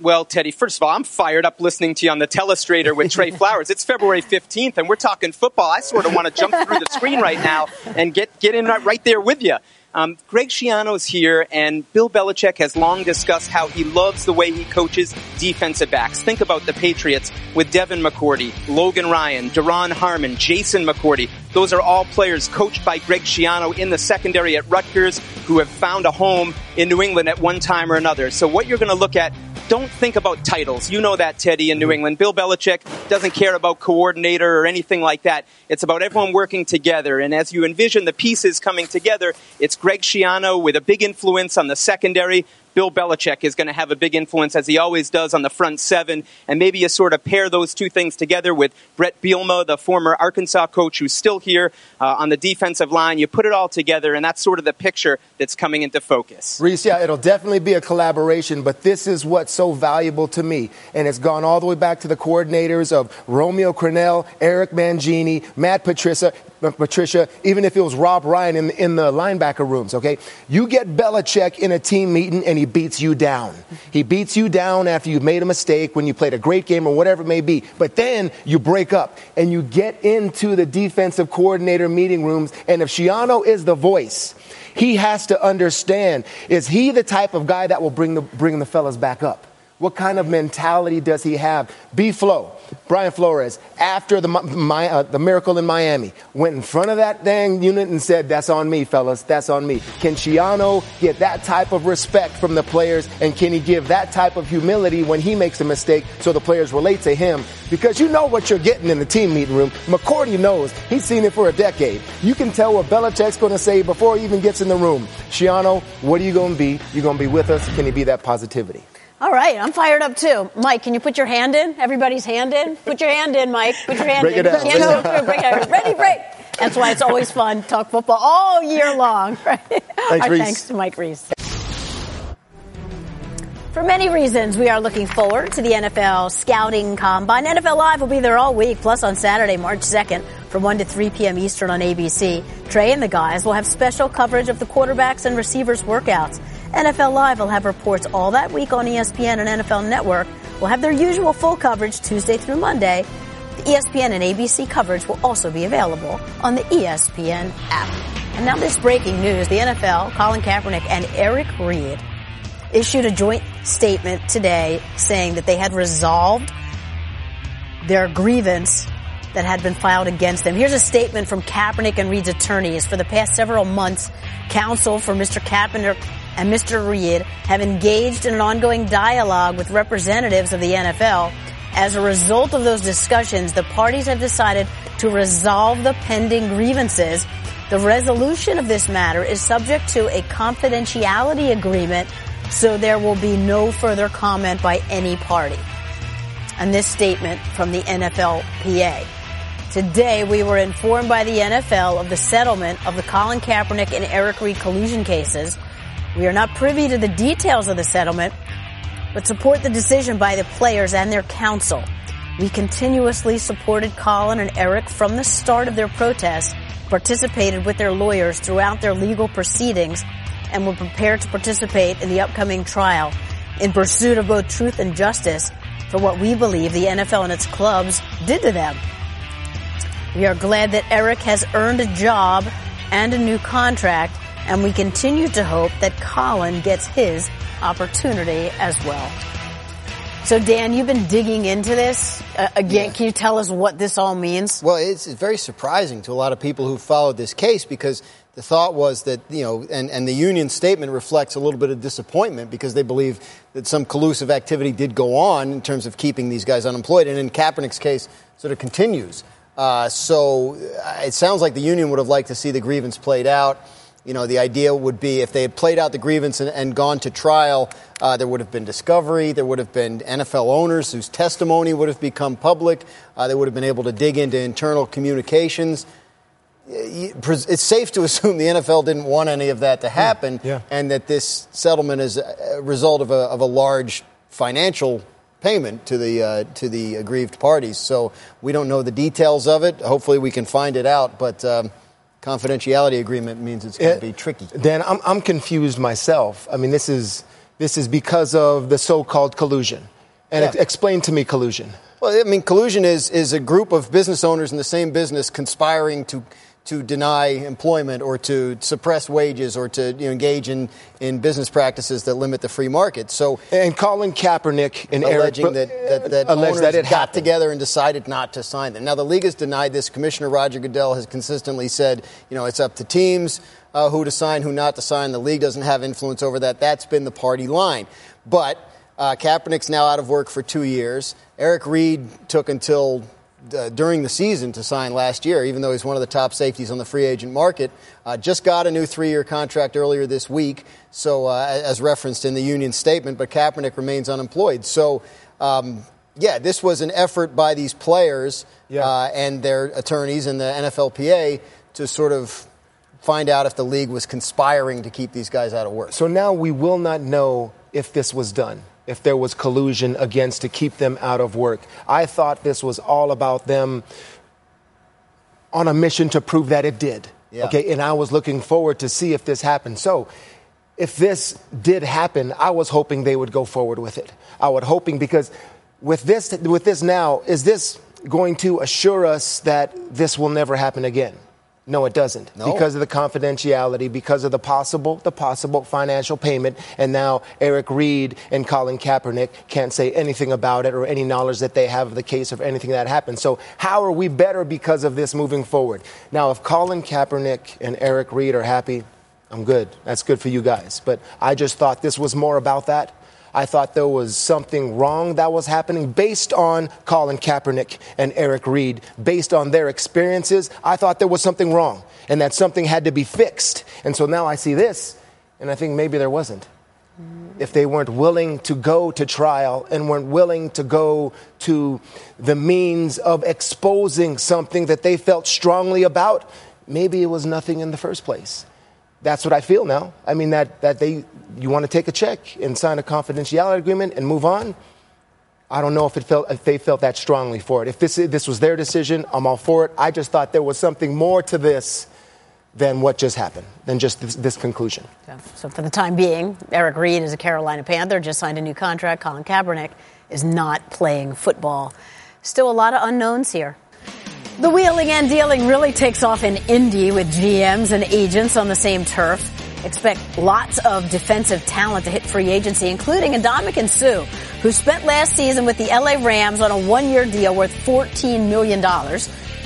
Well, Tedy, first of all, I'm fired up listening to you on the telestrator with Trey Flowers. It's February 15th, and we're talking football. I sort of want to jump through the screen right now and get, get in right, right there with you. Um, Greg Schiano's here, and Bill Belichick has long discussed how he loves the way he coaches defensive backs. Think about the Patriots with Devin McCourty, Logan Ryan, Duron Harmon, Jason McCourty. Those are all players coached by Greg Schiano in the secondary at Rutgers who have found a home in New England at one time or another. So what you're going to look at don't think about titles. You know that, Tedy, in New mm-hmm. England. Bill Belichick doesn't care about coordinator or anything like that. It's about everyone working together. And as you envision the pieces coming together, it's Greg Schiano with a big influence on the secondary. Bill Belichick is going to have a big influence, as he always does, on the front seven. And maybe you sort of pair those two things together with Brett Bielema, the former Arkansas coach who's still here uh, on the defensive line. You put it all together, and that's sort of the picture that's coming into focus. Reiss, yeah, it'll definitely be a collaboration, but this is what's so valuable to me. And it's gone all the way back to the coordinators of Romeo Crennel, Eric Mangini, Matt Patricia, Patricia, even if it was Rob Ryan in, in the linebacker rooms, okay? You get Belichick in a team meeting and he beats you down. He beats you down after you've made a mistake, when you played a great game or whatever it may be. But then you break up and you get into the defensive coordinator meeting rooms. And if Schiano is the voice, he has to understand is he the type of guy that will bring the, bring the fellas back up? What kind of mentality does he have? B Flow, Brian Flores, after the, my, uh, the miracle in Miami, went in front of that dang unit and said, That's on me, fellas, that's on me. Can Schiano get that type of respect from the players? And can he give that type of humility when he makes a mistake so the players relate to him? Because you know what you're getting in the team meeting room. McCourty knows. He's seen it for a decade. You can tell what Belichick's going to say before he even gets in the room. Schiano, what are you going to be? You're going to be with us. Can he be that positivity? All right, I'm fired up too. Mike, can you put your hand in? Everybody's hand in? Put your hand in, Mike. Put your hand Break in. it down. Hands up, break it down. Ready, break. That's why it's always fun to talk football all year long. Right? Thanks, Our Reiss. thanks to Mike Reiss. For many reasons, we are looking forward to the NFL Scouting Combine. NFL Live will be there all week, plus on Saturday, March 2nd, from 1 to 3 p.m. Eastern on ABC. Trey and the guys will have special coverage of the quarterbacks and receivers' workouts. NFL Live will have reports all that week on ESPN and NFL Network. We'll have their usual full coverage Tuesday through Monday. The ESPN and ABC coverage will also be available on the ESPN app. And now this breaking news. The NFL, Colin Kaepernick and Eric Reid issued a joint statement today saying that they had resolved their grievance that had been filed against them. Here's a statement from Kaepernick and Reid's attorneys. For the past several months, counsel for Mr. Kaepernick and Mr. Reid have engaged in an ongoing dialogue with representatives of the NFL. As a result of those discussions, the parties have decided to resolve the pending grievances. The resolution of this matter is subject to a confidentiality agreement, so there will be no further comment by any party. And this statement from the NFLPA. Today, we were informed by the NFL of the settlement of the Colin Kaepernick and Eric Reid collusion cases. We are not privy to the details of the settlement, but support the decision by the players and their counsel. We continuously supported Colin and Eric from the start of their protest, participated with their lawyers throughout their legal proceedings, and were prepared to participate in the upcoming trial in pursuit of both truth and justice for what we believe the NFL and its clubs did to them. We are glad that Eric has earned a job and a new contract, and we continue to hope that Colin gets his opportunity as well. So, Dan, you've been digging into this. Uh, again, can you tell us what this all means? Well, it's, it's very surprising to a lot of people who followed this case because the thought was that, you know, and, and the union statement reflects a little bit of disappointment because they believe that some collusive activity did go on in terms of keeping these guys unemployed. And in Kaepernick's case, sort of continues. Uh, so uh, it sounds like the union would have liked to see the grievance played out. You know, the idea would be if they had played out the grievance and, and gone to trial, uh, there would have been discovery. There would have been NFL owners whose testimony would have become public. Uh, they would have been able to dig into internal communications. it's safe to assume the NFL didn't want any of that to happen, yeah. and that this settlement is a result of a, of a large financial payment to the uh, to the aggrieved parties. So we don't know the details of it. Hopefully, we can find it out. But um, confidentiality agreement means it's going to be tricky. Dan, I'm, I'm confused myself. I mean, this is this is because of the so-called collusion. And Yeah. ex- explain to me collusion. Well, I mean, collusion is is a group of business owners in the same business conspiring to to deny employment or to suppress wages or to you know, engage in, in business practices that limit the free market. So, and Colin Kaepernick and alleging Br- that that, that owners that it got happened. together and decided not to sign them. Now, the league has denied this. Commissioner Roger Goodell has consistently said, you know, it's up to teams uh, who to sign, who not to sign. The league doesn't have influence over that. That's been the party line, but. Uh, Kaepernick's now out of work for two years. Eric Reid took until uh, during the season to sign last year, even though he's one of the top safeties on the free agent market. Uh, just got a new three-year contract earlier this week, so uh, as referenced in the union statement. But Kaepernick remains unemployed. So, um, yeah, this was an effort by these players uh, and their attorneys and the NFLPA to sort of find out if the league was conspiring to keep these guys out of work. So now we will not know if this was done, if there was collusion against to keep them out of work. I thought this was all about them on a mission to prove that it did. Yeah. Okay, and I was looking forward to see if this happened. So, if this did happen, I was hoping they would go forward with it. I would hoping because with this with this now, is this going to assure us that this will never happen again? No, it doesn't. No. Because of the confidentiality, because of the possible the possible financial payment, and now Eric Reid and Colin Kaepernick can't say anything about it or any knowledge that they have of the case of anything that happened. So how are we better because of this moving forward? Now, if Colin Kaepernick and Eric Reid are happy, I'm good. That's good for you guys. But I just thought this was more about that. I thought there was something wrong that was happening based on Colin Kaepernick and Eric Reid, based on their experiences. I thought there was something wrong and that something had to be fixed. And so now I see this, and I think maybe there wasn't. If they weren't willing to go to trial and weren't willing to go to the means of exposing something that they felt strongly about, maybe it was nothing in the first place that's what I feel now. I mean that that they you want to take a check and sign a confidentiality agreement and move on. I don't know if it felt if they felt that strongly for it. If this this was their decision, I'm all for it. I just thought there was something more to this than what just happened, than just this, this conclusion. So for the time being, Eric Reid is a Carolina Panther, just signed a new contract. Colin Kaepernick is not playing football. Still a lot of unknowns here. The wheeling and dealing really takes off in Indy with GMs and agents on the same turf. Expect lots of defensive talent to hit free agency, including Ndamukong Suh, who spent last season with the LA Rams on a one-year deal worth $14 million.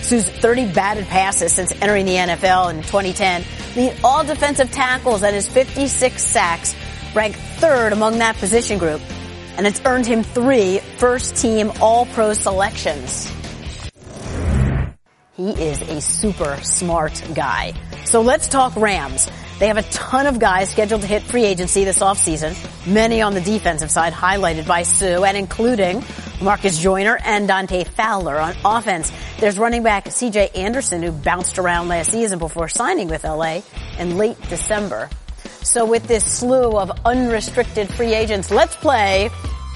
Suh's 30 batted passes since entering the NFL in 2010 lead all defensive tackles and his 56 sacks, ranked third among that position group. And it's earned him three first-team All-Pro selections. He is a super smart guy. So let's talk Rams. They have a ton of guys scheduled to hit free agency this offseason, many on the defensive side highlighted by Suh and including Marcus Joyner and Dante Fowler on offense. There's running back CJ Anderson who bounced around last season before signing with LA in late December. So with this slew of unrestricted free agents, let's play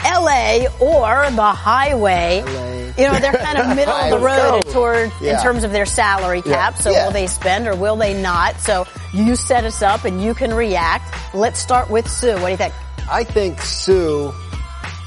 LA or the highway. You know, they're kind of middle of the road toward Yeah. in terms of their salary Yeah. cap. So Yeah. will they spend or will they not? So you set us up and you can react. Let's start with Suh. What do you think? I think Suh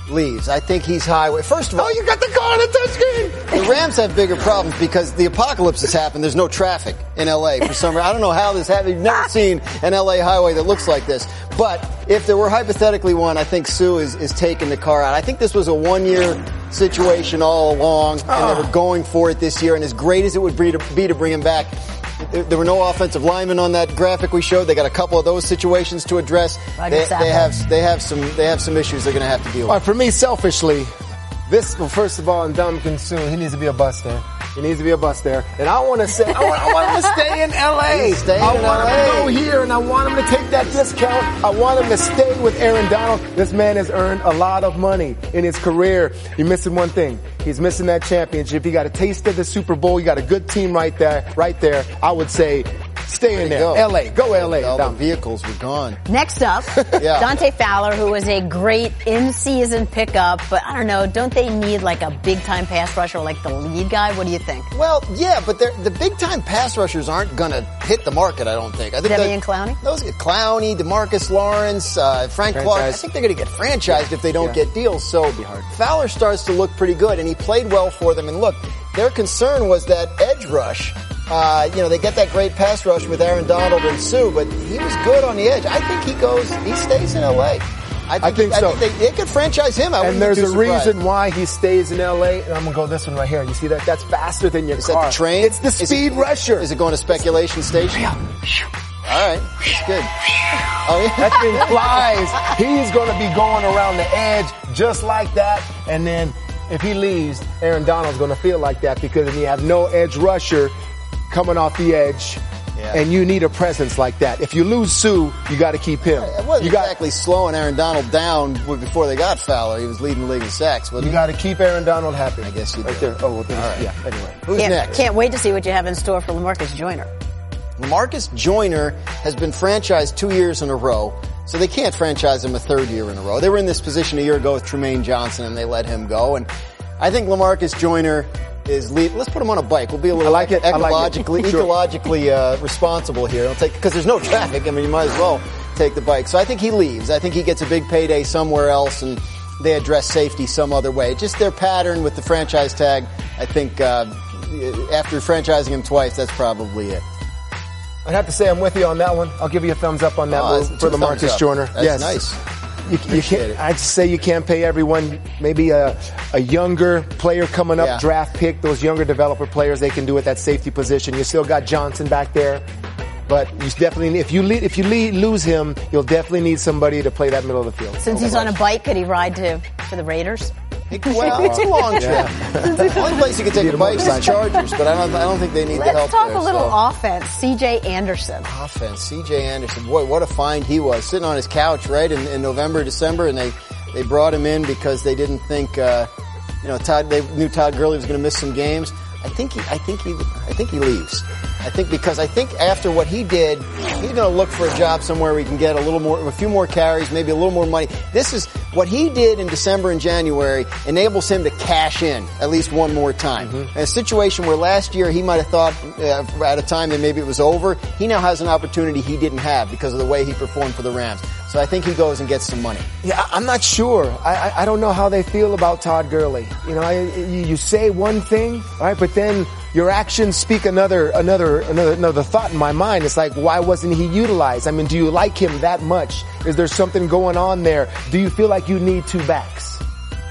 leaves. I think he's highway. First of all, Oh, you got the car on the touchscreen. the Rams have bigger problems because the apocalypse has happened. There's no traffic in LA for some reason. I don't know how this happened. You've never ah! seen an LA highway that looks like this. But if there were hypothetically one, I think Suh is, is taking the car out. I think this was a one year situation all along, and they ah. were going for it this year. And as great as it would be to, be to bring him back, there there were no offensive linemen on that graphic we showed. They got a couple of those situations to address. They, they have they have some they have some issues they're going to have to deal with. right, for me, selfishly, this well, first of all, Ndamukong Suh, he needs to be a bust man. He needs to be a bus there. And I want to say, I want, I want him to stay in LA. Staying I in want him to go here and I want him to take that discount. I want him to stay with Aaron Donald. This man has earned a lot of money in his career. You're missing one thing. He's missing that championship. He got a taste of the Super Bowl. You got a good team right there, right there. I would say stay in there. Go. LA. Go LA. All the Dom. vehicles were gone. Next up, Yeah. Dante Fowler, who was a great in-season pickup, but I don't know, don't they need like a big-time pass rusher like the lead guy? What do you think? Well, yeah, but the big time pass rushers aren't going to hit the market. I don't think. I think Debbie that- and Clowney? Those Clowney, Demarcus Lawrence, uh, Frank Clark. I think they're going to get franchised if they don't Yeah. get deals. So it'll be hard. Fowler starts to look pretty good, and he played well for them. And look, their concern was that edge rush. Uh, you know, they get that great pass rush with Aaron Donald and Suh, but he was good on the edge. I think he goes, he stays in LA. I think, I think I so. think they, they could franchise him. I And there's a surprised. reason why he stays in LA. And I'm gonna go this one right here. You see that? That's faster than your Is car. that the train? It's the Is it- speed rusher. Is it going to speculation station? All right, good. Oh yeah, That thing flies. He's going to be going around the edge just like that. And then if he leaves, Aaron Donald's going to feel like that because then you have no edge rusher coming off the edge. Yeah. And you need a presence like that. If you lose Suh, you got to keep him. It wasn't You got exactly slowing Aaron Donald down before they got Fowler. He was leading the league in sacks, wasn't you got to keep Aaron Donald happy. I guess you right do. there. Oh, well, then, All right. yeah. Anyway, Who's can't, next? can't wait to see what you have in store for Lamarcus Joyner. Lamarcus Joyner has been franchised two years in a row, so they can't franchise him a third year in a row. They were in this position a year ago with Trumaine Johnson, and they let him go. And I think Lamarcus Joyner is lead. Let's put him on a bike. We'll be a little I like it. I like it. ecologically, Sure. ecologically uh, responsible here. I'll take because there's no traffic. I mean, you might as well take the bike. So I think he leaves. I think he gets a big payday somewhere else, and they address safety some other way. Just their pattern with the franchise tag. I think uh, after franchising him twice, that's probably it. I'd have to say I'm with you on that one. I'll give you a thumbs up on that Oh, for the Marcus up. Joyner. That's yes. nice. You, you can't. I'd say you can't pay everyone. Maybe a a younger player coming up, Yeah. draft pick. Those younger developer players, they can do at that safety position. You still got Johnson back there, but you definitely if you lead, if you lead, lose him, you'll definitely need somebody to play that middle of the field. Since he's on a bike, could he ride to for the Raiders? Well, it's a long trip. The only place you can take Need a a bike is the. Chargers, but I don't. I don't think they need the help Let's talk there, a little so. offense. C.J. Anderson. offense. C.J. Anderson, boy, what a find he was, sitting on his couch right in, in November, December, and they they brought him in because they didn't think, uh, you know, Todd. They knew Todd Gurley was going to miss some games. I think he, I think he, I think he leaves. I think because I think after what he did, he's going to look for a job somewhere where he can get a little more, a few more carries, maybe a little more money. This is what he did in December and January enables him to cash in at least one more time. In a situation where last year he might have thought uh, at a time that maybe it was over, he now has an opportunity he didn't have because of the way he performed for the Rams. So I think he goes and gets some money. Yeah, I'm not sure. I, I, I don't know how they feel about Todd Gurley. You know, I, you, you say one thing, right, but then your actions speak another, another, another, another thought in my mind. It's like, why wasn't he utilized? I mean, do you like him that much? Is there something going on there? Do you feel like you need two backs?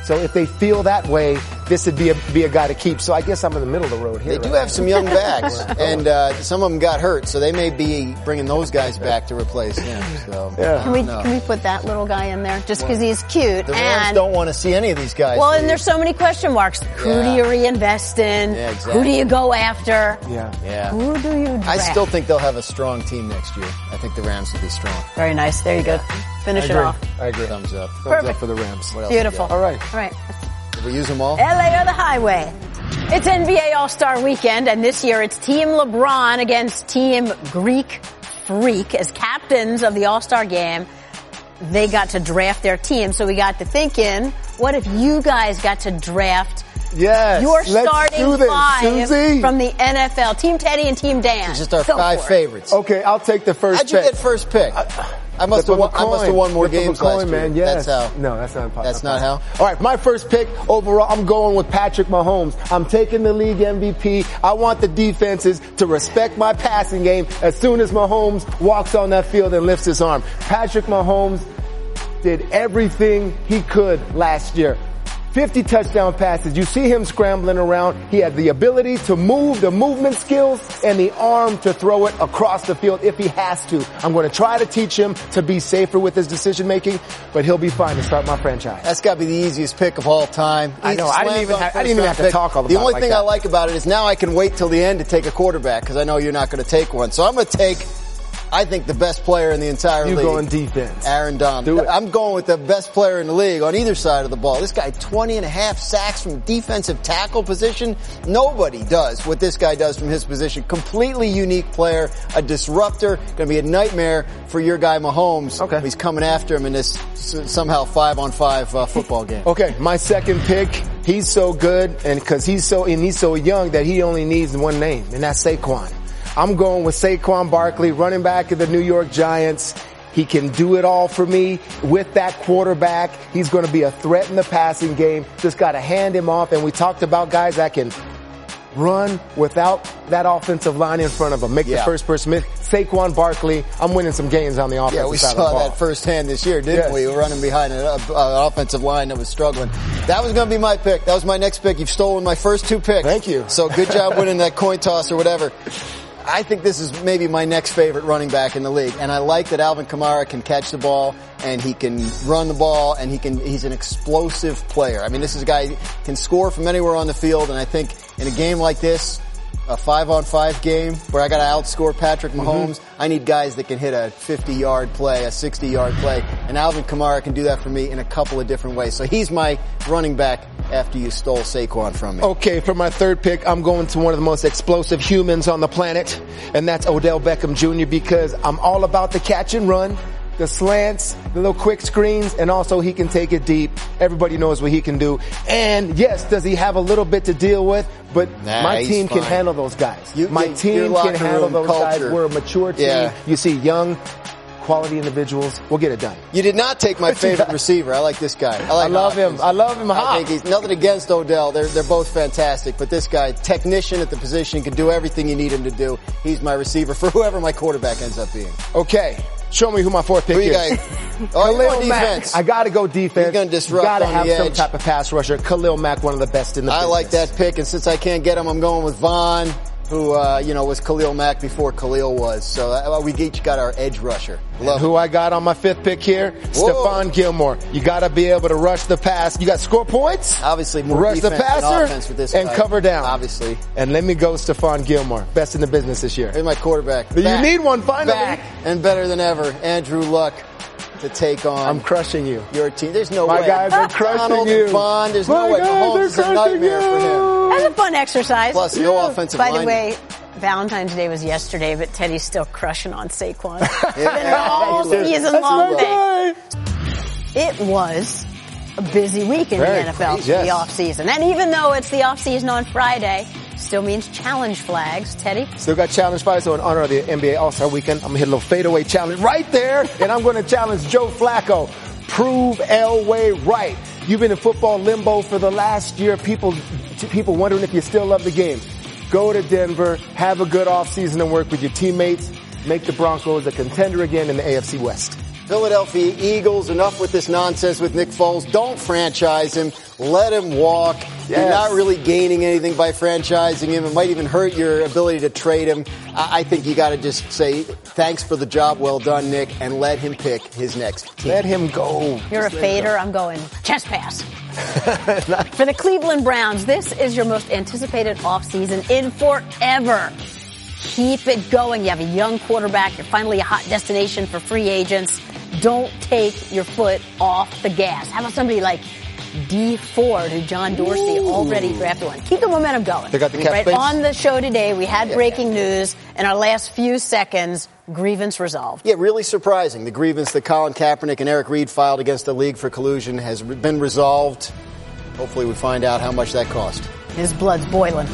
So if they feel that way, this would be a, be a guy to keep. So I guess I'm in the middle of the road here. They do right have some young backs, and uh, some of them got hurt, so they may be bringing those guys back to replace him. So Yeah. Can we no. can we put that little guy in there just because he's cute the Rams and don't want to see any of these guys. well, leave. and there's so many question marks. Who do you reinvest in? Yeah, exactly. Who do you go after? Yeah. yeah. Who do you draft? I still think they'll have a strong team next year. I think the Rams will be strong. Very nice. There you go. Finish it off. I agree. Thumbs up. Thumbs Perfect. up for the Rams. What else Beautiful. All right. All right. We use them all? LA or the highway. It's NBA All-Star Weekend, and this year it's Team LeBron against Team Greek Freak as captains of the All-Star game. They got to draft their team, so we got to thinking, what if you guys got to draft Yes. your let's starting do this, five Suzy. from the NFL? Team Tedy and Team Dan. It's just our Go five for it. favorites. Okay, I'll take the first How'd you pick. get first pick? I must have of won, a I must have won more Flip of a games coin, last year. man. Yes. That's how. No, that's not possible. That's not how? All right, my first pick overall, I'm going with Patrick Mahomes. I'm taking the league MVP. I want the defenses to respect my passing game as soon as Mahomes walks on that field and lifts his arm. Patrick Mahomes did everything he could last year. 50 touchdown passes. You see him scrambling around. He had the ability to move, the movement skills, and the arm to throw it across the field if he has to. I'm going to try to teach him to be safer with his decision making, but he'll be fine to start my franchise. That's got to be the easiest pick of all time. I know. I didn't even have- I didn't even have to pick. talk all The about only like thing I like about it is now I can wait till the end to take a quarterback because I know you're not going to take one. So I'm going to take, I think, the best player in the entire You league. going defense. Aaron Donald. Do. I'm going with the best player in the league on either side of the ball. This guy, 20 and a half sacks from defensive tackle position. Nobody does what this guy does from his position. Completely unique player, a disruptor, going to be a nightmare for your guy Mahomes. Okay. He's coming after him in this somehow five on five uh, football game. Okay, my second pick, he's so good and because he's so, and he's so young that he only needs one name and that's Saquon. I'm going with Saquon Barkley, running back of the New York Giants. He can do it all for me with that quarterback. He's going to be a threat in the passing game. Just got to hand him off. And we talked about guys that can run without that offensive line in front of him. Make the first person miss. Saquon Barkley, I'm winning some games on the offensive Yeah, we side of the saw that firsthand this year, didn't Yes. we? we? were running behind an uh, offensive line that was struggling. That was going to be my pick. That was my next pick. You've stolen my first two picks. Thank you. So good job winning that coin toss or whatever. I think this is maybe my next favorite running back in the league, and I like that Alvin Kamara can catch the ball and he can run the ball and he can. He's an explosive player. I mean, this is a guy can score from anywhere on the field, and I think in a game like this, a five on five game where I got to outscore Patrick mm-hmm. Mahomes, I need guys that can hit a 50 yard play, a 60 yard play, and Alvin Kamara can do that for me in a couple of different ways. So he's my running back after you stole Saquon from me. Okay, for my third pick, I'm going to one of the most explosive humans on the planet, and that's Odell Beckham Jr. because I'm all about the catch and run, the slants, the little quick screens, and also he can take it deep. Everybody knows what he can do. And yes, does he have a little bit to deal with? But Nah, my team can handle those guys. You- my your team can handle those guys. We're a mature team. Yeah. You see young, quality individuals. We'll get it done. You did not take my favorite receiver. I like this guy. I, like I love him. I love him. I think he's nothing against Odell. They're they're both fantastic, but this guy, technician at the position, can do everything you need him to do. He's my receiver for whoever my quarterback ends up being. Okay. Show me who my fourth pick Who you is. got? Oh, you're Khalil Mack. defense. I gotta go defense. He's gonna disrupt Gotta on have some edge. type of pass rusher. Khalil Mack, one of the best in the I business. like that pick, and since I can't get him, I'm going with Von, who uh, you know was Khalil Mack before Khalil was. So uh, we each got our edge rusher. Love Who I got on my fifth pick here? Stephon Gilmore. You gotta be able to rush the pass. You got score points. Obviously, more rush the passer offense with this and guy. cover down. Obviously, And let me go Stephon Gilmore. Best in the business this year. here's my quarterback. You Back. need one finally. back and better than ever. Andrew Luck to take on. I'm crushing you. your team. There's no My way. My guys are crushing Donald you. and Von. There's My no way. guys Mahomes are is a crushing nightmare for him. That's a fun exercise. Plus, no offensive By line. the way, Valentine's Day was yesterday, but Tedy's still crushing on Saquon. It's been an all season long thing. It was a busy week in Very the NFL crazy, for the yes. off season. And even though it's the off season on Friday, still means challenge flags. Tedy? Still got challenge flags. so in honor of the NBA All-Star Weekend, I'm gonna hit a little fadeaway challenge right there, and I'm gonna challenge Joe Flacco. Prove Elway right. You've been in football limbo for the last year. People, people wondering if you still love the game. Go to Denver, have a good offseason and work with your teammates. Make the Broncos a contender again in the AFC West. Philadelphia Eagles, enough with this nonsense with Nick Foles. Don't franchise him. Let him walk. You're not really gaining anything by franchising him. It might even hurt your ability to trade him. I I think you got to just say thanks for the job well done, Nick, and let him pick his next team. Let him go. You're a Just let him fader. I'm going chest pass. For the Cleveland Browns, this is your most anticipated offseason in forever. Keep it going. You have a young quarterback. You're finally a hot destination for free agents. Don't take your foot off the gas. How about somebody like Dee Ford, who John Dorsey already drafted one? Keep the momentum going. They got the cap right space? on the show today, we had breaking news in our last few seconds. Grievance resolved. Yeah, really surprising. The grievance that Colin Kaepernick and Eric Reid filed against the league for collusion has been resolved. Hopefully we find out how much that cost. His blood's boiling.